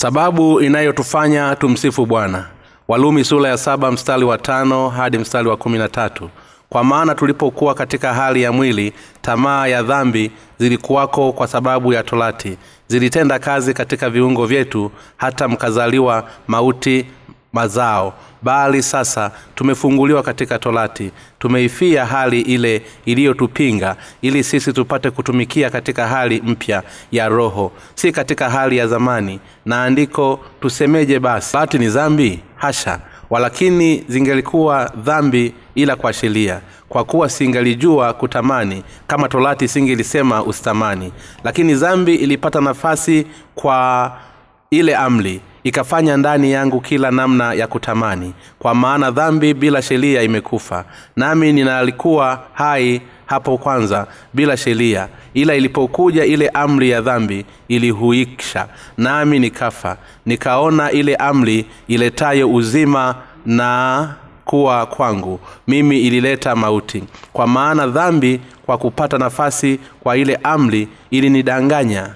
sababu inayotufanya tumsifu bwana. Walumi sura ya saba mstari wa tano hadi mstari wa kumi na tatu. Kwa maana tulipokuwa katika hali ya mwili tamaa ya dhambi zilikuwako kwa sababu ya torati. Zilitenda kazi katika viungo vyetu hata mkazaliwa mauti mazao bali sasa tumefunguliwa katika torati. Tumeifia hali ile iliyotupinga ili sisi tupate kutumikia katika hali mpya ya roho si katika hali ya zamani. Na andiko tusemeje basi? Torati ni dhambi? Hasha. Walakini zingelikuwa dhambi ila kwa sheria kwa kuwa singalijua kutamani kama torati singelisema usitamani lakini dhambi ilipata nafasi kwa ile amri ikafanya ndani yangu kila namna ya kutamani kwa maana dhambi bila sheria imekufa. Nami ninalikuwa hai hapo kwanza bila sheria ila ilipokuja ile amri ya dhambi ilihuisha. Nami nikafa nikaona ile amri iletayo uzima na kuwa kwangu. Mimi ilileta mauti. Kwa maana dhambi kwa kupata nafasi kwa ile amri ilinidanganya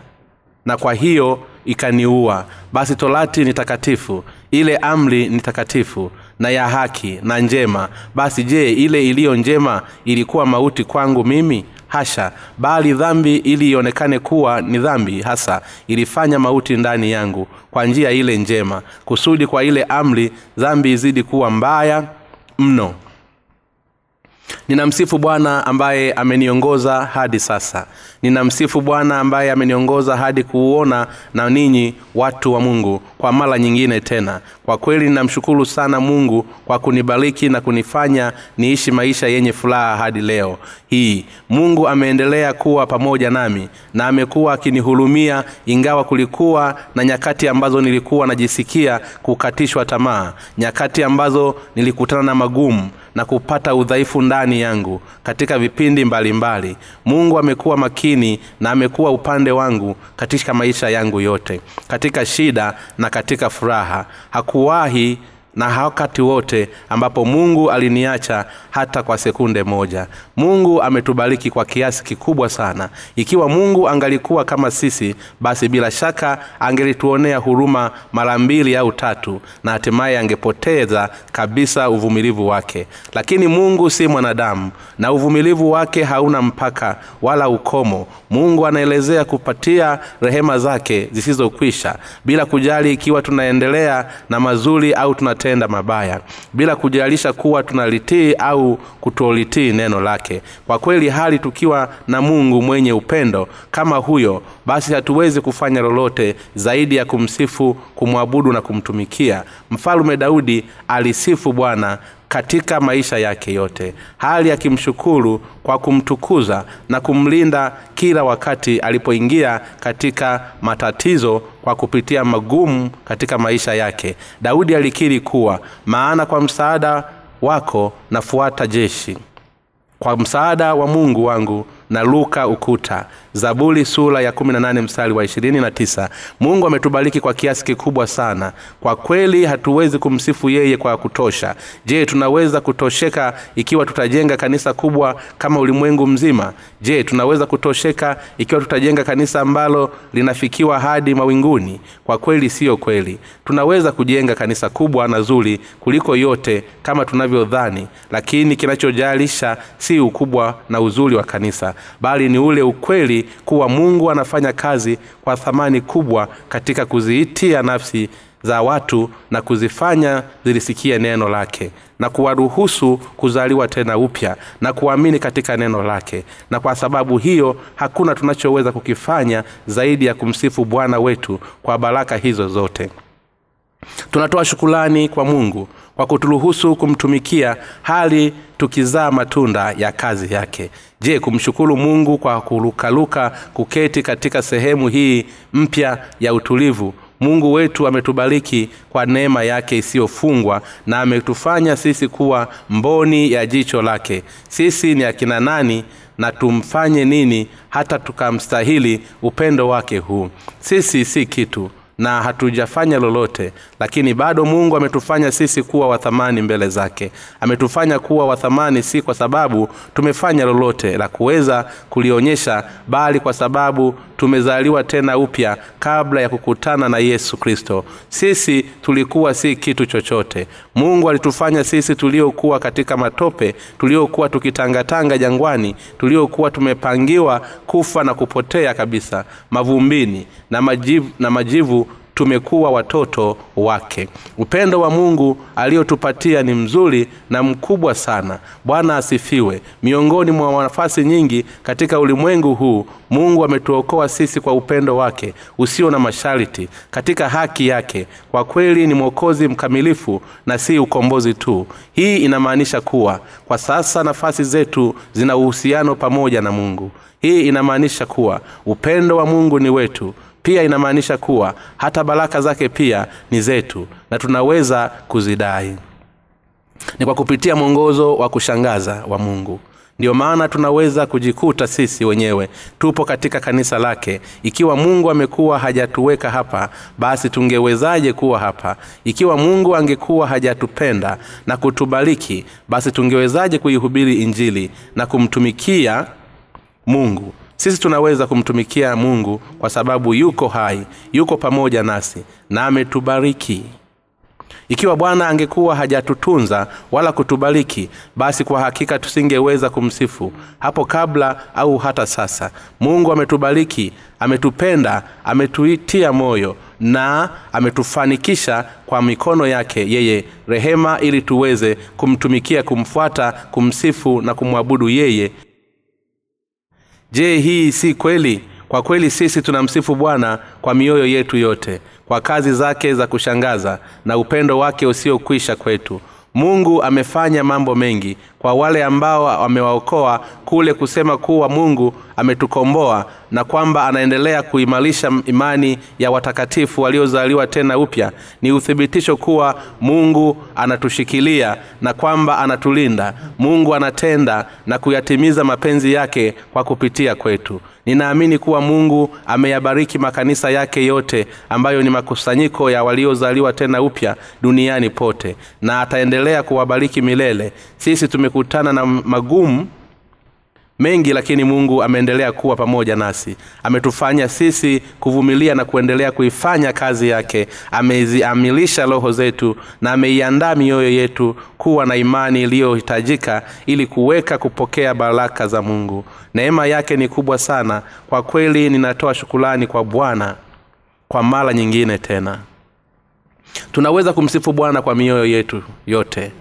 na kwa hiyo ikaniua. Basi torati ni takatifu ile amri ni takatifu na ya haki na njema. Basi je ile iliyo njema ilikuwa mauti kwangu mimi? Hasha! Bali dhambi ili ionekane kuwa ni dhambi. Hasa ilifanya mauti ndani yangu kwa njia ile njema. Kusudi kwa ile amri dhambi izidi kuwa mbaya mno ninamsifu bwana ambaye ameniongoza hadi sasa. Ninamsifu bwana ambaye ameniongoza hadi kuuona na ninyi watu wa mungu kwa mara nyingine tena. Kwa kweli ninamshukuru sana mungu kwa kunibariki na kunifanya niishi maisha yenye furaha hadi leo. Hii mungu ameendelea kuwa pamoja nami na amekuwa akinihurumia ingawa kulikuwa na nyakati ambazo nilikuwa najisikia kukatishwa tamaa nyakati ambazo nilikutana na magumu na kupata udhaifu ndani yangu katika vipindi mbalimbali mbali. mungu amekuwa makini na amekuwa upande wangu katika maisha yangu yote katika shida na katika furaha hakuwahi na wakati wote ambapo mungu aliniacha hata kwa sekunde moja. Mungu ametubariki kwa kiasi kikubwa sana. Ikiwa mungu angalikuwa kama sisi basi bila shaka angelituonea huruma mara mbili au tatu na hatimaye angepoteza kabisa uvumilivu wake. Lakini mungu si mwanadamu na uvumilivu wake hauna mpaka wala ukomo. Mungu anaelezea kupatia rehema zake zisizokwisha bila kujali ikiwa tunaendelea na mazuri au tunatenda mabaya bila kujalisha kuwa tunalitii au kutolitii neno lake. Kwa kweli hali tukiwa na mungu mwenye upendo kama huyo basi hatuwezi kufanya lolote zaidi ya kumsifu kumwabudu na kumtumikia. Mfalume daudi alisifu bwana katika maisha yake yote. Hali akimshukuru kwa kumtukuza na kumlinda kila wakati alipoingia katika matatizo kwa kupitia magumu katika maisha yake. Daudi alikiri kuwa maana kwa msaada wako nafuata jeshi. Kwa msaada wa mungu wangu na luka ukuta zaburi sura ya 18 mstari wa 29 mungu ametubariki kwa kiasi kikubwa sana. Kwa kweli hatuwezi kumsifu yeye kwa kutosha. Je tunaweza kutosheka ikiwa tutajenga kanisa kubwa kama ulimwengu mzima? Je tunaweza kutosheka ikiwa tutajenga kanisa ambalo linafikiwa hadi mawinguni? Kwa kweli siyo kweli. Tunaweza kujenga kanisa kubwa na zuri kuliko yote kama tunavyodhani lakini kinachojalisha si ukubwa na uzuri wa kanisa bali ni ule ukweli kuwa mungu anafanya kazi kwa thamani kubwa katika kuziitia nafsi za watu na kuzifanya zilisikie neno lake na kuwaruhusu kuzaliwa tena upya na kuamini katika neno lake. Na kwa sababu hiyo hakuna tunachoweza kukifanya zaidi ya kumsifu bwana wetu kwa baraka hizo zote. Tunatoa shukulani kwa mungu kwa kuturuhusu kumtumikia hali tukizaa matunda ya kazi yake. Je kumshukuru mungu kwa kurukaruka kuketi katika sehemu hii mpya ya utulivu? Mungu wetu ametubariki kwa neema yake isiyofungwa na ametufanya sisi kuwa mboni ya jicho lake. Sisi ni akina nani na tumfanye nini hata tukamstahili upendo wake huu? Sisi si kitu na hatujafanya lolote lakini bado mungu ametufanya sisi kuwa wathamani mbele zake. Ametufanya kuwa wathamani si kwa sababu tumefanya lolote la kuweza kulionyesha bali kwa sababu tumezaliwa tena upya kabla ya kukutana na yesu kristo. Sisi tulikuwa si kitu chochote. Mungu alitufanya sisi tuliokuwa katika matope tuliokuwa tukitangatanga jangwani tuliokuwa tumepangiwa kufa na kupotea kabisa mavumbini na majivu, na majivu tumekuwa watoto wake. Upendo wa mungu aliotupatia ni mzuri na mkubwa sana. Bwana asifiwe. Miongoni mwa nafasi nyingi katika ulimwengu huu mungu ametuokoa sisi kwa upendo wake usio na masharti katika haki yake. Kwa kweli ni mwokozi mkamilifu na si ukombozi tu. Hii inamaanisha kuwa kwa sasa nafasi zetu zina uhusiano pamoja na mungu. Hii inamaanisha kuwa upendo wa mungu ni wetu pia inamaanisha kuwa hata baraka zake pia ni zetu na tunaweza kuzidai. Ni kwa kupitia mwongozo wa kushangaza wa mungu. Ndiyo maana tunaweza kujikuta sisi wenyewe. Tupo katika kanisa lake. Ikiwa mungu amekuwa hajatuweka hapa basi tungewezaje kuwa hapa? Ikiwa mungu angekuwa hajatupenda na kutubariki basi tungewezaje kuihubiri injili na kumtumikia mungu sisi tunaweza kumtumikia mungu kwa sababu yuko hai yuko pamoja nasi na ametubariki. Ikiwa bwana angekuwa hajatutunza wala kutubariki basi kwa hakika tusingeweza kumsifu hapo kabla au hata sasa. Mungu ametubariki ametupenda ametuitia moyo na ametufanikisha kwa mikono yake yeye rehema ili tuweze kumtumikia kumfuata kumsifu na kumwabudu yeye je hii si kweli? Kwa kweli sisi tunamsifu bwana kwa mioyo yetu yote kwa kazi zake za kushangaza na upendo wake usiokwisha kwetu mungu amefanya mambo mengi kwa wale ambao wamewaokoa kule kusema kuwa mungu ametukomboa na kwamba anaendelea kuimarisha imani ya watakatifu waliozaliwa tena upya. Ni uthibitisho kuwa mungu anatushikilia na kwamba anatulinda. Mungu anatenda na kuyatimiza mapenzi yake kwa kupitia kwetu ninaamini kuwa mungu ameyabariki makanisa yake yote ambayo ni makusanyiko ya waliozaliwa tena upya duniani pote na ataendelea kuwabariki milele. Sisi tumekutana na magumu mengi lakini mungu ameendelea kuwa pamoja nasi. Ametufanya sisi kuvumilia na kuendelea kuifanya kazi yake. Ameziamilisha roho zetu na ameiandaa mioyo yetu kuwa na imani iliyohitajika ili kuweka kupokea baraka za mungu. Neema yake ni kubwa sana. Kwa kweli ninatoa shukulani kwa bwana kwa mara nyingine tena. Tunaweza kumsifu bwana kwa mioyo yetu yote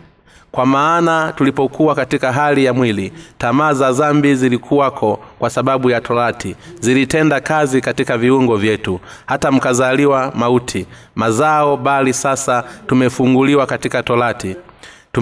kwa maana tulipokuwa katika hali ya mwili tamaa za zambi zilikuwako kwa sababu ya torati. Zilitenda kazi katika viungo vyetu hata mkazaliwa mauti. Mazao bali sasa tumefunguliwa katika torati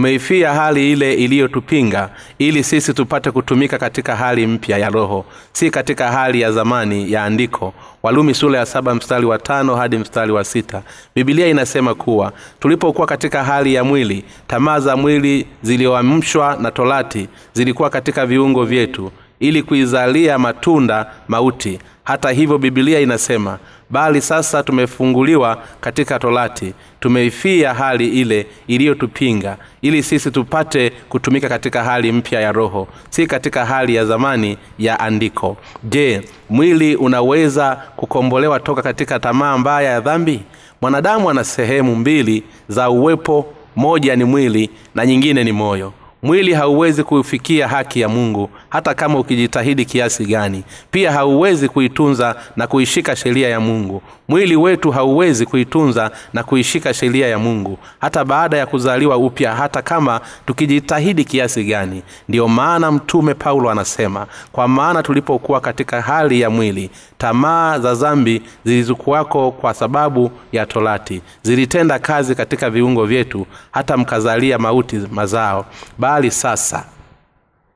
tumeifia hali ile iliyotupinga ili sisi tupate kutumika katika hali mpya ya roho si katika hali ya zamani ya andiko. Walumi sura ya saba mstari wa tano hadi mstari wa sita. Bibilia inasema kuwa tulipokuwa katika hali ya mwili tamaa za mwili zilioamshwa na torati zilikuwa katika viungo vyetu ili kuizalia matunda mauti. Hata hivyo bibilia inasema bali sasa tumefunguliwa katika torati tumeifia hali ile iliyotupinga ili sisi tupate kutumika katika hali mpya ya roho si katika hali ya zamani ya andiko. Je mwili unaweza kukombolewa toka katika tamaa mbaya ya dhambi? Mwanadamu ana sehemu mbili za uwepo moja ni mwili na nyingine ni moyo. Mwili hauwezi kufikia haki ya mungu hata kama ukijitahidi kiasi gani. Pia hauwezi kuitunza na kuishika sheria ya mungu. Mwili wetu hauwezi kuitunza na kuishika sheria ya mungu. Hata baada ya kuzaliwa upya hata kama tukijitahidi kiasi gani. Ndiyo maana mtume paulo anasema kwa maana tulipokuwa katika hali ya mwili tamaa za zambi zilizokuwako kwa sababu ya torati zilitenda kazi katika viungo vyetu hata mkazalia mauti mazao. Bali sasa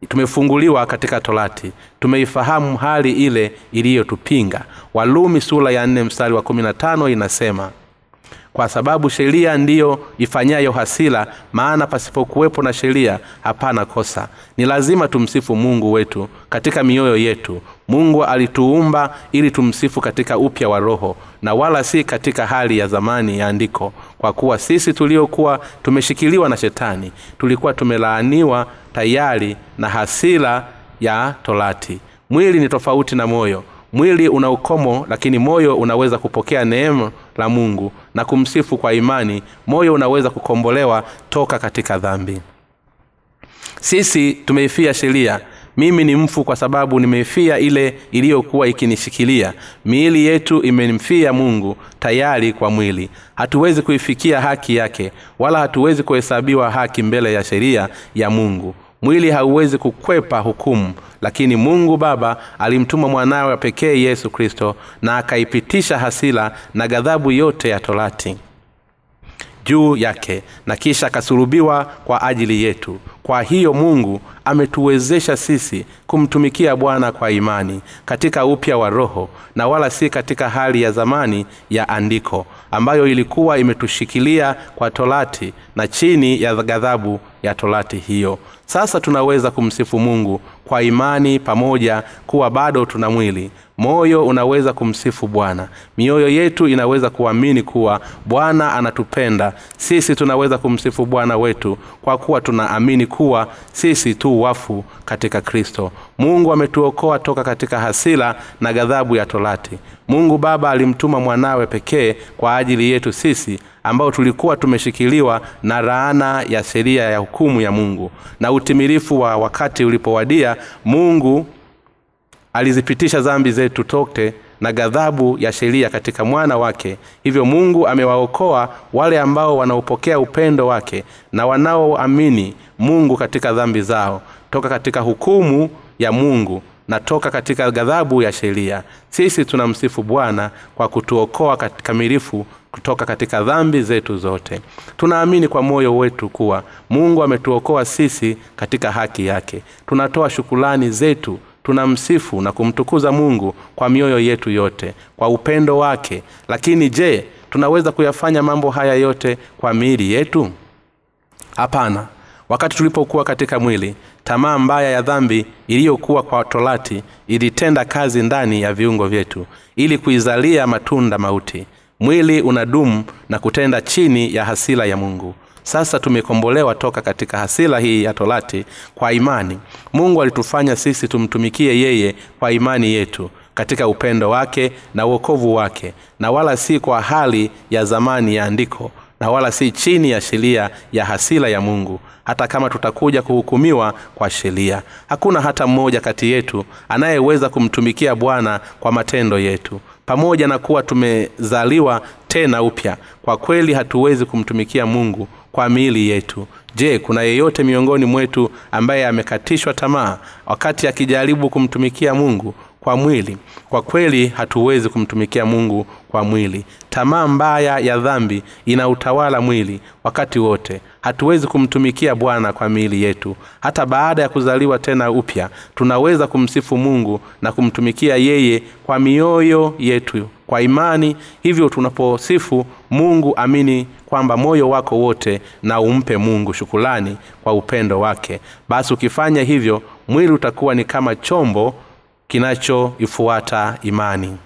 tumefunguliwa katika torati. Tumeifahamu hali ile iliyotupinga. Walumi sura ya nne mstari wa kumi na tano inasema kwa sababu sheria ndiyo ifanyayo hasira maana pasipokuwepo na sheria hapana kosa. Ni lazima tumsifu mungu wetu katika mioyo yetu mungu alituumba ili tumsifu katika upya wa roho na wala si katika hali ya zamani ya andiko kwa kuwa sisi tuliokuwa tumeshikiliwa na shetani tulikuwa tumelaaniwa tayari na hasira ya torati. Mwili ni tofauti na moyo. Mwili una ukomo lakini moyo unaweza kupokea neema la mungu na kumsifu kwa imani. Moyo unaweza kukombolewa toka katika dhambi. Sisi tumeifia sheria mimi ni mfu kwa sababu nimeifia ile iliyokuwa ikinishikilia miili yetu imemfia mungu tayari kwa mwili. Hatuwezi kuifikia haki yake wala hatuwezi kuhesabiwa haki mbele ya sheria ya mungu. Mwili hauwezi kukwepa hukumu lakini mungu baba alimtuma mwanawe pekee yesu kristo na akaipitisha hasila na ghadhabu yote ya torati juu yake na kisha akasulubiwa kwa ajili yetu kwa hiyo mungu ametuwezesha sisi kumtumikia bwana kwa imani katika upya wa roho na wala si katika hali ya zamani ya andiko ambayo ilikuwa imetushikilia kwa torati na chini ya ghadhabu ya torati hiyo. Sasa tunaweza kumsifu mungu kwa imani pamoja kuwa bado tuna mwili. Moyo unaweza kumsifu bwana. Mioyo yetu inaweza kuamini kuwa bwana anatupenda. Sisi tunaweza kumsifu bwana wetu kwa kuwa tunaamini kuwa sisi tu wafu katika kristo mungu ametuokoa toka katika hasira na ghadhabu ya torati. Mungu baba alimtuma mwanawe pekee kwa ajili yetu sisi ambao tulikuwa tumeshikiliwa na raana ya sheria ya hukumu ya mungu. Na utimilifu wa wakati ulipowadia mungu alizipitisha dhambi zetu tote na ghadhabu ya sheria katika mwana wake. Hivyo mungu amewaokoa wale ambao wanaopokea upendo wake na wanaoamini mungu katika dhambi zao. Toka katika hukumu ya mungu na toka katika ghadhabu ya sheria. Sisi tunamsifu bwana kwa kutuokoa kikamilifu kutoka katika dhambi zetu zote. Tunaamini kwa moyo wetu kuwa mungu ametuokoa sisi katika haki yake. Tunatoa shukulani zetu tunamsifu na kumtukuza mungu kwa mioyo yetu yote kwa upendo wake. Lakini je tunaweza kuyafanya mambo haya yote kwa miili yetu? Hapana wakati tulipokuwa katika mwili tamaa mbaya ya dhambi iliyokuwa kwa torati ilitenda kazi ndani ya viungo vyetu ili kuizalia matunda mauti. Mwili unadumu na kutenda chini ya hasila ya mungu. Sasa tumekombolewa toka katika hasila hii ya torati kwa imani. Mungu alitufanya sisi tumtumikie yeye kwa imani yetu katika upendo wake na uokovu wake na wala si kwa hali ya zamani ya andiko na wala si chini ya sheria ya hasila ya mungu hata kama tutakuja kuhukumiwa kwa sheria. Hakuna hata mmoja kati yetu anayeweza kumtumikia bwana kwa matendo yetu pamoja na kuwa tumezaliwa tena upya. Kwa kweli hatuwezi kumtumikia mungu kwa miili yetu. Je kuna yeyote miongoni mwetu ambaye amekatishwa tamaa wakati akijaribu kumtumikia mungu kwa mwili. Kwa kweli hatuwezi kumtumikia mungu kwa mwili. Tamaa mbaya ya dhambi inautawala mwili wakati wote. Hatuwezi kumtumikia bwana kwa miili yetu. Hata baada ya kuzaliwa tena upya tunaweza kumsifu mungu na kumtumikia yeye kwa mioyo yetu kwa imani. Hivyo tunaposifu mungu amini kwamba moyo wako wote na umpe mungu shukulani kwa upendo wake. Basi ukifanya hivyo mwili utakuwa ni kama chombo kinachoifuata imani.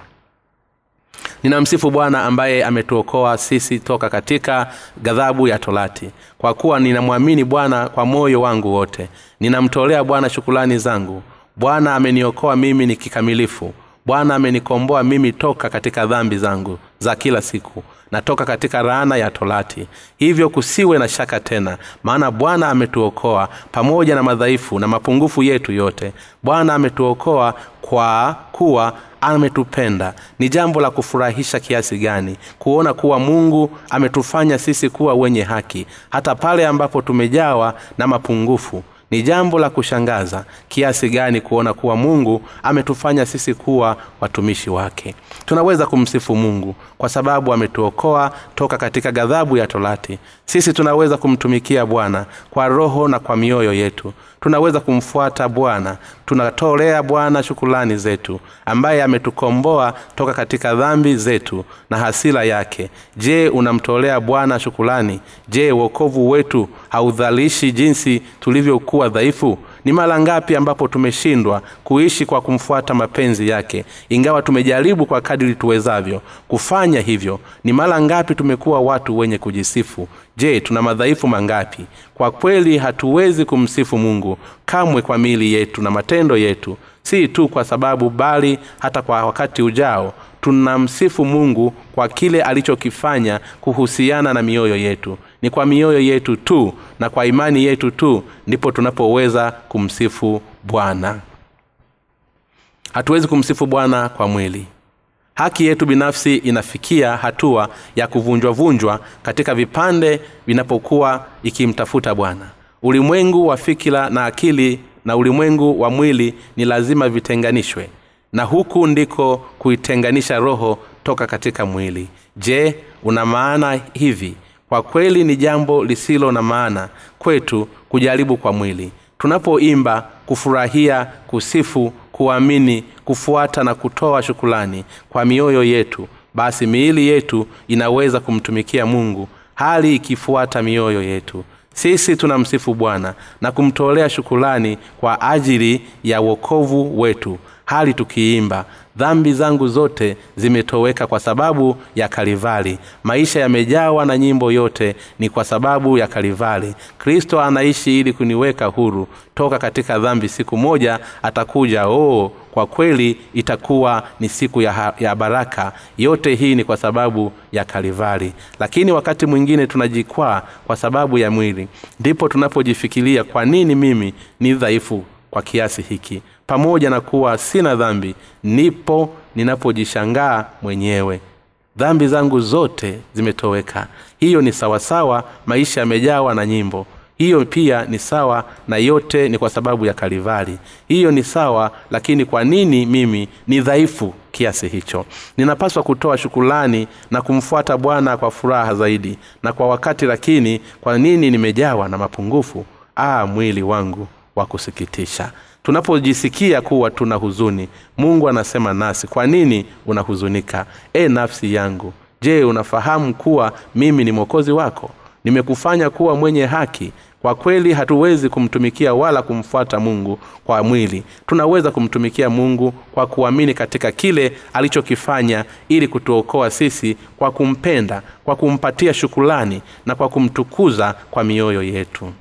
Ninamsifu bwana ambaye ametuokoa sisi toka katika ghadhabu ya tolati kwa kuwa ninamwamini bwana kwa moyo wangu wote. Ninamtolea bwana shukulani zangu. Bwana ameniokoa mimi ni kikamilifu bwana amenikomboa mimi toka katika dhambi zangu za kila siku natoka katika raana ya torati. Hivyo kusiwe na shaka tena maana bwana ametuokoa pamoja na madhaifu na mapungufu yetu yote. Bwana ametuokoa kwa kuwa ametupenda. Ni jambo la kufurahisha kiasi gani kuona kuwa mungu ametufanya sisi kuwa wenye haki hata pale ambapo tumejawa na mapungufu ni jambo la kushangaza kiasi gani kuona kuwa mungu ametufanya sisi kuwa watumishi wake. Tunaweza kumsifu mungu kwa sababu ametuokoa toka katika ghadhabu ya torati. Sisi tunaweza kumtumikia bwana kwa roho na kwa mioyo yetu tunaweza kumfuata bwana. Tunatolea bwana shukulani zetu ambaye ametukomboa toka katika dhambi zetu na hasira yake. Je unamtolea bwana shukulani je uokovu wetu haudhalishi jinsi tulivyokuwa dhaifu ni mara ngapi ambapo tumeshindwa kuishi kwa kumfuata mapenzi yake ingawa tumejaribu kwa kadiri tuwezavyo kufanya hivyo? Ni mara ngapi tumekuwa watu wenye kujisifu? Je tuna madhaifu mangapi? Kwa kweli hatuwezi kumsifu mungu kamwe kwa miili yetu na matendo yetu. Si tu kwa sababu bali hata kwa wakati ujao tunamsifu mungu kwa kile alichokifanya kuhusiana na mioyo yetu ni kwa mioyo yetu tu na kwa imani yetu tu ndipo tunapoweza kumsifu bwana. Hatuwezi kumsifu bwana kwa mwili. Haki yetu binafsi inafikia hatua ya kuvunjwavunjwa katika vipande vinapokuwa ikimtafuta bwana. Ulimwengu wa fikira na akili na ulimwengu wa mwili ni lazima vitenganishwe na huku ndiko kuitenganisha roho toka katika mwili. Je una maana hivi kwa kweli ni jambo lisilo na maana kwetu kujaribu kwa mwili. Tunapoimba kufurahia kusifu kuamini kufuata na kutoa shukulani kwa mioyo yetu basi miili yetu inaweza kumtumikia mungu hali ikifuata mioyo yetu. Sisi tunamsifu bwana na kumtolea shukulani kwa ajili ya wokovu wetu hali tukiimba dhambi zangu zote zimetoweka kwa sababu ya kalivali. Maisha yamejawa na nyimbo yote ni kwa sababu ya kalivali. Kristo anaishi ili kuniweka huru. Toka katika dhambi siku moja atakuja. Oo kwa kweli itakuwa ni siku ya, ya baraka. Yote hii ni kwa sababu ya kalivali. Lakini wakati mwingine tunajikwaa kwa sababu ya mwili. Ndipo tunapojifikiria kwa nini mimi ni dhaifu kwa kiasi hiki pamoja na kuwa sina dhambi nipo ninapojishangaa mwenyewe. Dhambi zangu zote zimetoweka. Hiyo ni sawasawa maisha yamejawa na nyimbo. Hiyo pia ni sawa na yote ni kwa sababu ya kalivali. Hiyo ni sawa lakini kwa nini mimi ni dhaifu kiasi hicho? Ninapaswa kutoa shukulani na kumfuata bwana kwa furaha zaidi na kwa wakati lakini kwa nini nimejawa na mapungufu? Ah mwili wangu wa kusikitisha tunapojisikia kuwa tuna huzuni mungu anasema nasi kwa nini unahuzunika? E nafsi yangu je unafahamu kuwa mimi ni mwokozi wako? Nimekufanya kuwa mwenye haki. Kwa kweli hatuwezi kumtumikia wala kumfuata mungu kwa mwili. Tunaweza kumtumikia mungu kwa kuamini katika kile alichokifanya ili kutuokoa sisi kwa kumpenda kwa kumpatia shukulani na kwa kumtukuza kwa mioyo yetu.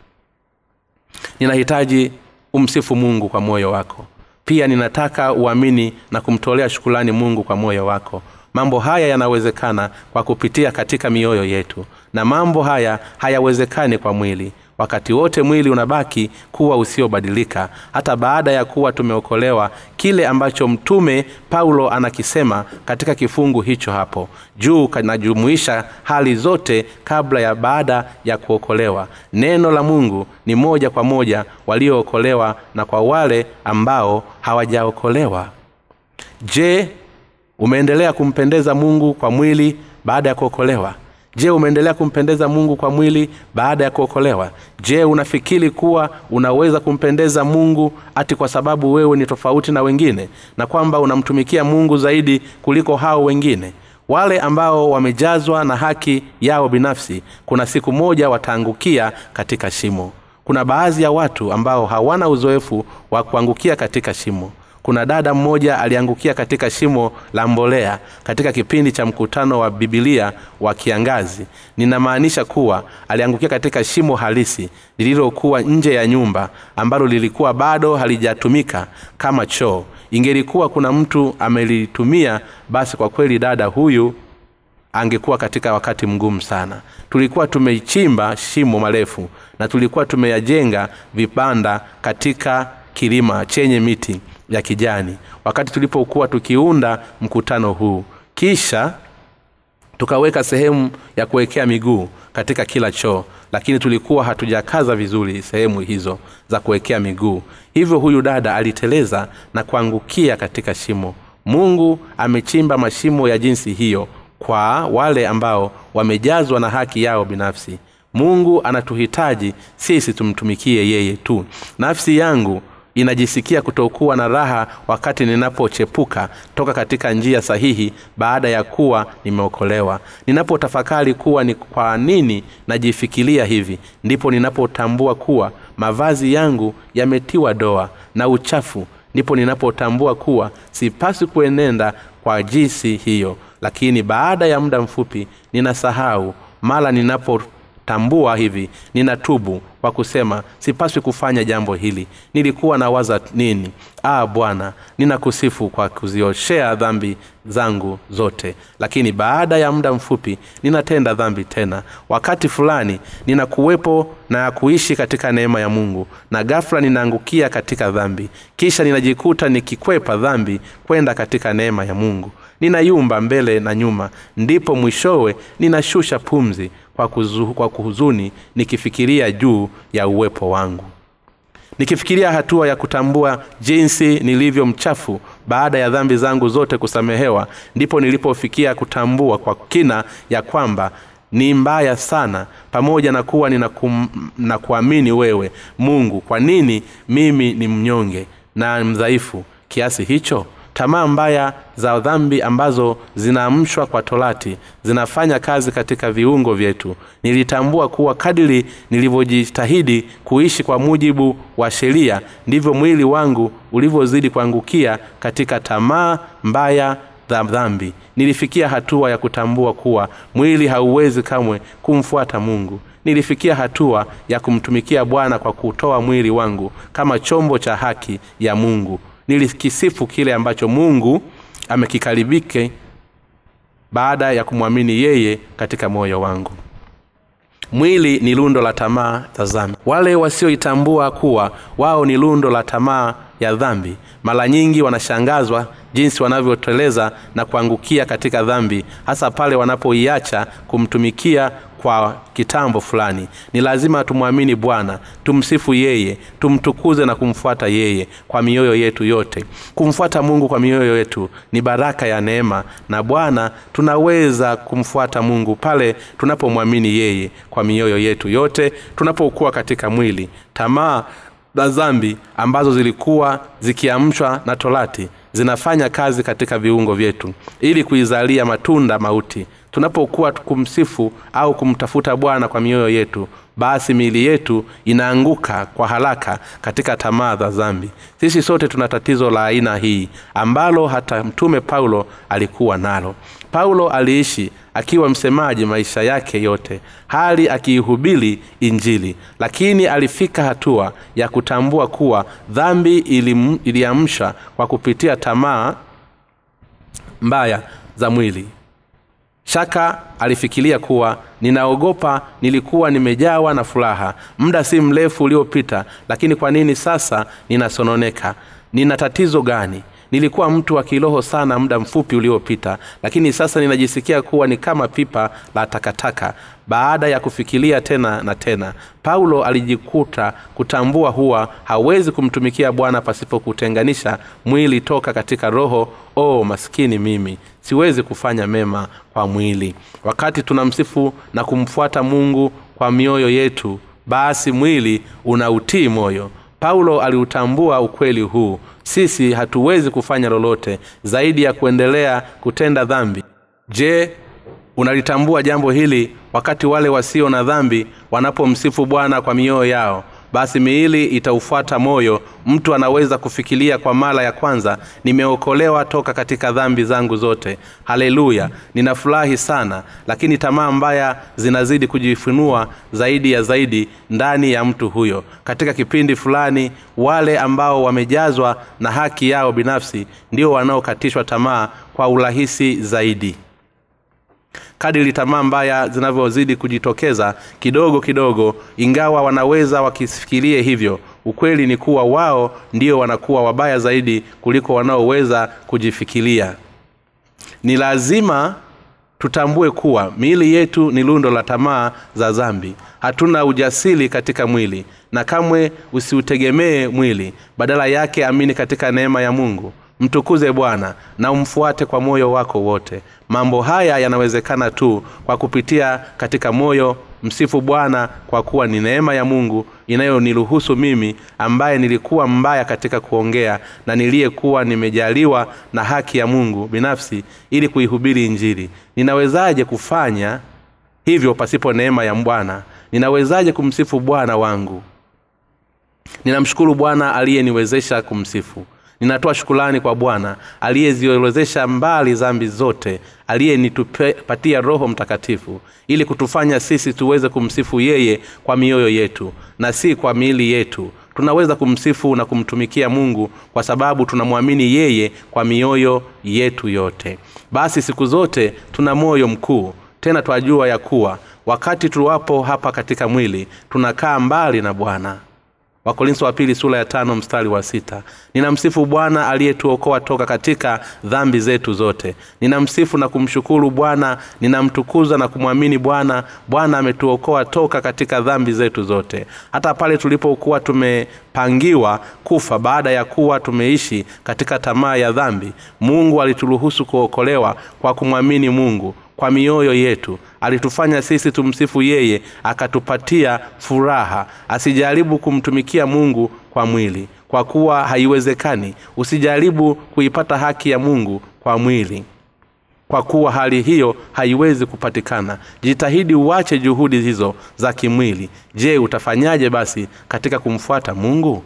Ninahitaji umsifu mungu kwa moyo wako. Pia ninataka uamini na kumtolea shukulani mungu kwa moyo wako. Mambo haya yanawezekana kwa kupitia katika mioyo yetu na mambo haya hayawezekani kwa mwili wakati wote mwili unabaki kuwa usiobadilika hata baada ya kuwa tumeokolewa kile ambacho mtume paulo anakisema katika kifungu hicho hapo. Juu kanajumuisha hali zote kabla ya baada ya kuokolewa. Neno la mungu ni moja kwa moja waliookolewa na kwa wale ambao hawajaokolewa. Je umeendelea kumpendeza mungu kwa mwili baada ya kuokolewa je umeendelea kumpendeza mungu kwa mwili baada ya kuokolewa? Je unafikiri kuwa unaweza kumpendeza mungu ati kwa sababu wewe ni tofauti na wengine na kwamba unamtumikia mungu zaidi kuliko hao wengine? Wale ambao wamejazwa na haki yao binafsi kuna siku moja wataangukia katika shimo. Kuna baadhi ya watu ambao hawana uzoefu wa kuangukia katika shimo kuna dada mmoja aliangukia katika shimo la mbolea katika kipindi cha mkutano wa bibilia wa kiangazi. Ninamaanisha kuwa aliangukia katika shimo halisi lililokuwa nje ya nyumba ambalo lilikuwa bado halijatumika kama choo. Ingelikuwa kuna mtu amelitumia basi kwa kweli dada huyu angekuwa katika wakati mgumu sana. Tulikuwa tumechimba shimo marefu na tulikuwa tumeyajenga vibanda katika kilima chenye miti ya kijani wakati tulipokuwa tukiunda mkutano huu. Kisha tukaweka sehemu ya kuwekea miguu katika kila choo lakini tulikuwa hatujakaza vizuri sehemu hizo za kuwekea miguu. Hivyo huyu dada aliteleza na kuangukia katika shimo. Mungu amechimba mashimo ya jinsi hiyo kwa wale ambao wamejazwa na haki yao binafsi. Mungu anatuhitaji sisi tumtumikie yeye tu. Nafsi yangu inajisikia kutokuwa na raha wakati ninapochepuka toka katika njia sahihi baada ya kuwa nimeokolewa. Ninapotafakari kuwa ni kwa nini najifikiria hivi ndipo ninapotambua kuwa mavazi yangu yametiwa doa na uchafu ndipo ninapotambua kuwa sipaswi kuenenda kwa jinsi hiyo. Lakini baada ya muda mfupi ninasahau mara ninapotambua hivi ninatubu kwa kusema sipaswi kufanya jambo hili. Nilikuwa na waza nini? Ah bwana ninakusifu kwa kuzioshea dhambi zangu zote. Lakini baada ya muda mfupi ninatenda dhambi tena. Wakati fulani ninakuwepo na kuishi katika neema ya mungu na gafula ninaangukia katika dhambi. Kisha ninajikuta nikikwepa dhambi kwenda katika neema ya mungu. Ninayumba mbele na nyuma ndipo mwishowe ninashusha pumzi kwa, kuzu, kwa kuhuzuni nikifikiria juu ya uwepo wangu. Nikifikiria hatua ya kutambua jinsi nilivyo mchafu baada ya dhambi zangu zote kusamehewa ndipo nilipofikia kutambua kwa kina ya kwamba ni mbaya sana pamoja na kuwa nina kuamini wewe mungu. Kwa nini mimi ni mnyonge na mdhaifu kiasi hicho tamaa mbaya za dhambi ambazo zinaamshwa kwa torati zinafanya kazi katika viungo vyetu. Nilitambua kuwa kadiri nilivyojitahidi kuishi kwa mujibu wa sheria ndivyo mwili wangu ulivyozidi kuangukia katika tamaa mbaya za dhambi. Nilifikia hatua ya kutambua kuwa mwili hauwezi kamwe kumfuata mungu. Nilifikia hatua ya kumtumikia bwana kwa kutoa mwili wangu kama chombo cha haki ya mungu nilikisifu kile ambacho mungu amekikaribike baada ya kumwamini yeye katika moyo wangu. Mwili ni lundo la tamaa za dhambi. Wale wasioitambua kuwa wao ni lundo la tamaa ya dhambi mara nyingi wanashangazwa jinsi wanavyoteleza na kuangukia katika dhambi hasa pale wanapoiacha kumtumikia kwa kitambo fulani. Ni lazima tumwamini bwana tumsifu yeye tumtukuze na kumfuata yeye kwa mioyo yetu yote. Kumfuata mungu kwa mioyo yetu ni baraka ya neema na bwana tunaweza kumfuata mungu pale tunapomwamini yeye kwa mioyo yetu yote tunapokuwa katika mwili. Tamaa za dhambi ambazo zilikuwa zikiamshwa na torati zinafanya kazi katika viungo vyetu ili kuizalia matunda mauti tunapokuwa kumsifu au kumtafuta bwana kwa mioyo yetu basi miili yetu inaanguka kwa haraka katika tamaa za dhambi. Sisi sote tuna tatizo la aina hii ambalo hata mtume paulo alikuwa nalo. Paulo aliishi akiwa msemaji maisha yake yote hali akiihubiri injili. Lakini alifika hatua ya kutambua kuwa dhambi iliamsha kwa kupitia tamaa mbaya za mwili shaka alifikiria kuwa ninaogopa nilikuwa nimejawa na furaha muda si mrefu uliopita lakini kwa nini sasa ninasononeka? Nina tatizo gani nilikuwa mtu wa kiroho sana muda mfupi uliopita lakini sasa ninajisikia kuwa ni kama pipa la takataka. Baada ya kufikiria tena na tena paulo alijikuta kutambua huwa hawezi kumtumikia bwana pasipokutenganisha mwili toka katika roho oh maskini mimi siwezi kufanya mema kwa mwili. Wakati tunamsifu na kumfuata mungu kwa mioyo yetu basi mwili unautii moyo paulo aliutambua ukweli huu. Sisi hatuwezi kufanya lolote zaidi ya kuendelea kutenda dhambi. Je unalitambua jambo hili wakati wale wasio na dhambi wanapomsifu bwana kwa mioyo yao basi miili itaufuata moyo. Mtu anaweza kufikiria kwa mara ya kwanza nimeokolewa toka katika dhambi zangu zote. Haleluya. Ninafurahi sana lakini tamaa mbaya zinazidi kujifunua zaidi ya zaidi ndani ya mtu huyo. Katika kipindi fulani wale ambao wamejazwa na haki yao binafsi ndio wanaokatishwa tamaa kwa urahisi zaidi kadiri tamaa mbaya zinavyozidi kujitokeza kidogo kidogo ingawa wanaweza wakifikirie hivyo ukweli ni kuwa wao ndio wanakuwa wabaya zaidi kuliko wanaoweza kujifikiria. Ni lazima tutambue kuwa miili yetu ni lundo la tamaa za zambi hatuna ujasiri katika mwili na kamwe usiutegemee mwili. Badala yake amini katika neema ya mungu mtukuze bwana na umfuate kwa moyo wako wote. Mambo haya yanawezekana tu kwa kupitia katika moyo. Msifu bwana kwa kuwa ni neema ya mungu inayoniruhusu mimi ambaye nilikuwa mbaya katika kuongea na niliyekuwa nimejaliwa na haki ya mungu binafsi ili kuihubiri injili. Ninawezaje kufanya hivyo pasipo neema ya bwana? Ninawezaje kumsifu bwana wangu? Ninamshukuru bwana aliyeniwezesha kumsifu ninatoa shukulani kwa bwana aliyeziolezesha mbali zambi zote aliyenitupatia roho mtakatifu ili kutufanya sisi tuweze kumsifu yeye kwa mioyo yetu na si kwa miili yetu. Tunaweza kumsifu na kumtumikia mungu kwa sababu tunamwamini yeye kwa mioyo yetu yote. Basi siku zote tuna moyo mkuu tena twajua ya kuwa wakati tuwapo hapa katika mwili tunakaa mbali na bwana wakorintho wa pili sura ya tano mstari wa sita. Ninamsifu bwana aliyetuokoa toka katika dhambi zetu zote. Ninamsifu na kumshukuru bwana. Ninamtukuza na kumwamini bwana. Bwana ametuokoa toka katika dhambi zetu zote. Hata pale tulipokuwa tumepangiwa kufa baada ya kuwa tumeishi katika tamaa ya dhambi mungu alituruhusu kuokolewa kwa kumwamini mungu kwa mioyo yetu. Alitufanya sisi tumsifu yeye akatupatia furaha. Asijaribu kumtumikia mungu kwa mwili kwa kuwa haiwezekani. Usijaribu kuipata haki ya mungu kwa mwili kwa kuwa hali hiyo haiwezi kupatikana. Jitahidi uache juhudi hizo za kimwili. Je utafanyaje basi katika kumfuata mungu?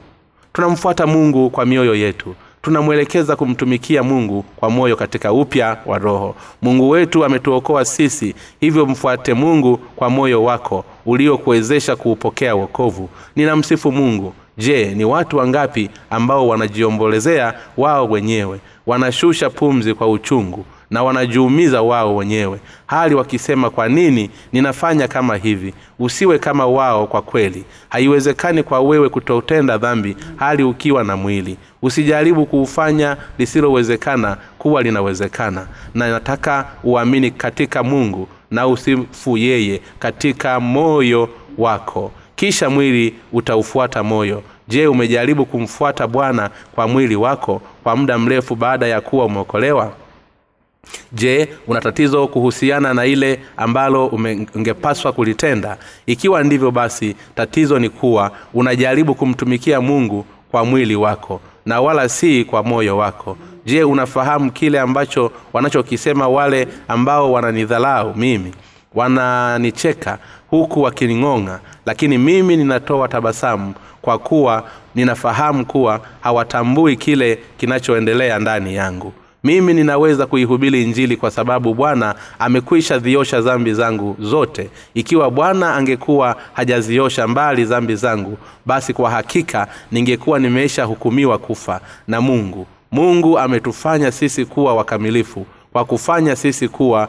Tunamfuata mungu kwa mioyo yetu tunamwelekeza kumtumikia mungu kwa moyo katika upya wa roho. Mungu wetu ametuokoa sisi hivyo mfuate mungu kwa moyo wako uliokuwezesha kuupokea wokovu. Ninamsifu mungu. Je ni watu wangapi ambao wanajiombolezea wao wenyewe? Wanashusha pumzi kwa uchungu na wanajiumiza wao wenyewe hali wakisema kwa nini ninafanya kama hivi? Usiwe kama wao kwa kweli. Haiwezekani kwa wewe kutotenda dhambi hali ukiwa na mwili. Usijaribu kuufanya lisilowezekana kuwa linawezekana. Na nataka uamini katika mungu na usifu yeye katika moyo wako. Kisha mwili utaufuata moyo. Je umejaribu kumfuata bwana kwa mwili wako kwa muda mrefu baada ya kuwa umeokolewa je una tatizo kuhusiana na ile ambalo ungepaswa kulitenda? Ikiwa ndivyo basi tatizo ni kuwa unajaribu kumtumikia mungu kwa mwili wako na wala si kwa moyo wako. Je unafahamu kile ambacho wanachokisema wale ambao wananidhalau mimi? Wananicheka huku wakining'ong'a lakini mimi ninatoa tabasamu kwa kuwa ninafahamu kuwa hawatambui kile kinachoendelea ndani yangu mimi ninaweza kuihubiri injili kwa sababu bwana amekwisha ziosha zambi zangu zote. Ikiwa bwana angekuwa hajaziosha mbali zambi zangu basi kwa hakika ningekuwa nimeisha hukumiwa kufa na mungu. Mungu ametufanya sisi kuwa wakamilifu kwa kufanya sisi kuwa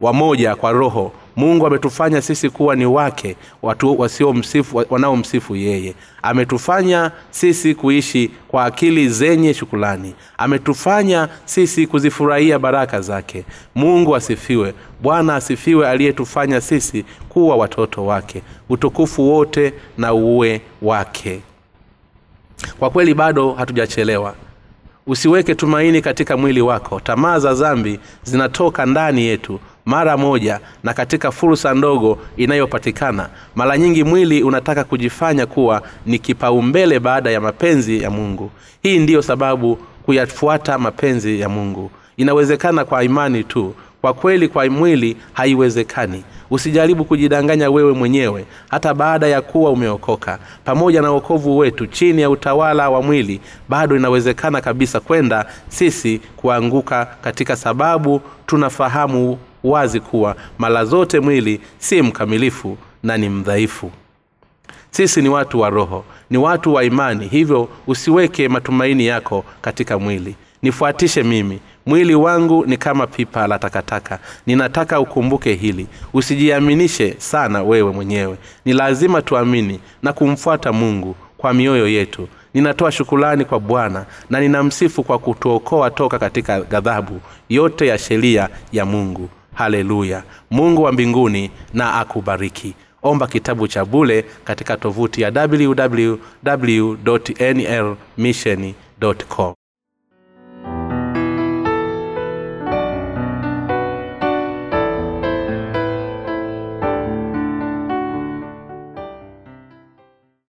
wamoja kwa roho mungu ametufanya sisi kuwa ni wake watu wasiomsifu wanaomsifu yeye. Ametufanya sisi kuishi kwa akili zenye shukulani ametufanya sisi kuzifurahia baraka zake. Mungu asifiwe. Bwana asifiwe aliyetufanya sisi kuwa watoto wake. Utukufu wote na uwe wake. Kwa kweli bado hatujachelewa. Usiweke tumaini katika mwili wako. Tamaa za zambi zinatoka ndani yetu mara moja na katika fursa ndogo inayopatikana. Mara nyingi mwili unataka kujifanya kuwa ni kipaumbele baada ya mapenzi ya mungu. Hii ndiyo sababu kuyafuata mapenzi ya mungu. Inawezekana kwa imani tu. Kwa kweli kwa mwili haiwezekani. Usijaribu kujidanganya wewe mwenyewe hata baada ya kuwa umeokoka. Pamoja na uokovu wetu chini ya utawala wa mwili bado inawezekana kabisa kwenda sisi kuanguka katika sababu tunafahamu wazi kuwa mara zote mwili si mkamilifu na ni mdhaifu. Sisi ni watu wa roho ni watu wa imani hivyo usiweke matumaini yako katika mwili. Nifuatishe mimi mwili wangu ni kama pipa la takataka. Ninataka ukumbuke hili. Usijiaminishe sana wewe mwenyewe. Ni lazima tuamini na kumfuata mungu kwa mioyo yetu. Ninatoa shukulani kwa bwana na ninamsifu kwa kutuokoa toka katika ghadhabu yote ya sheria ya mungu haleluya. Mungu wa mbinguni na akubariki. Omba kitabu cha bule katika tovuti ya www nlmission com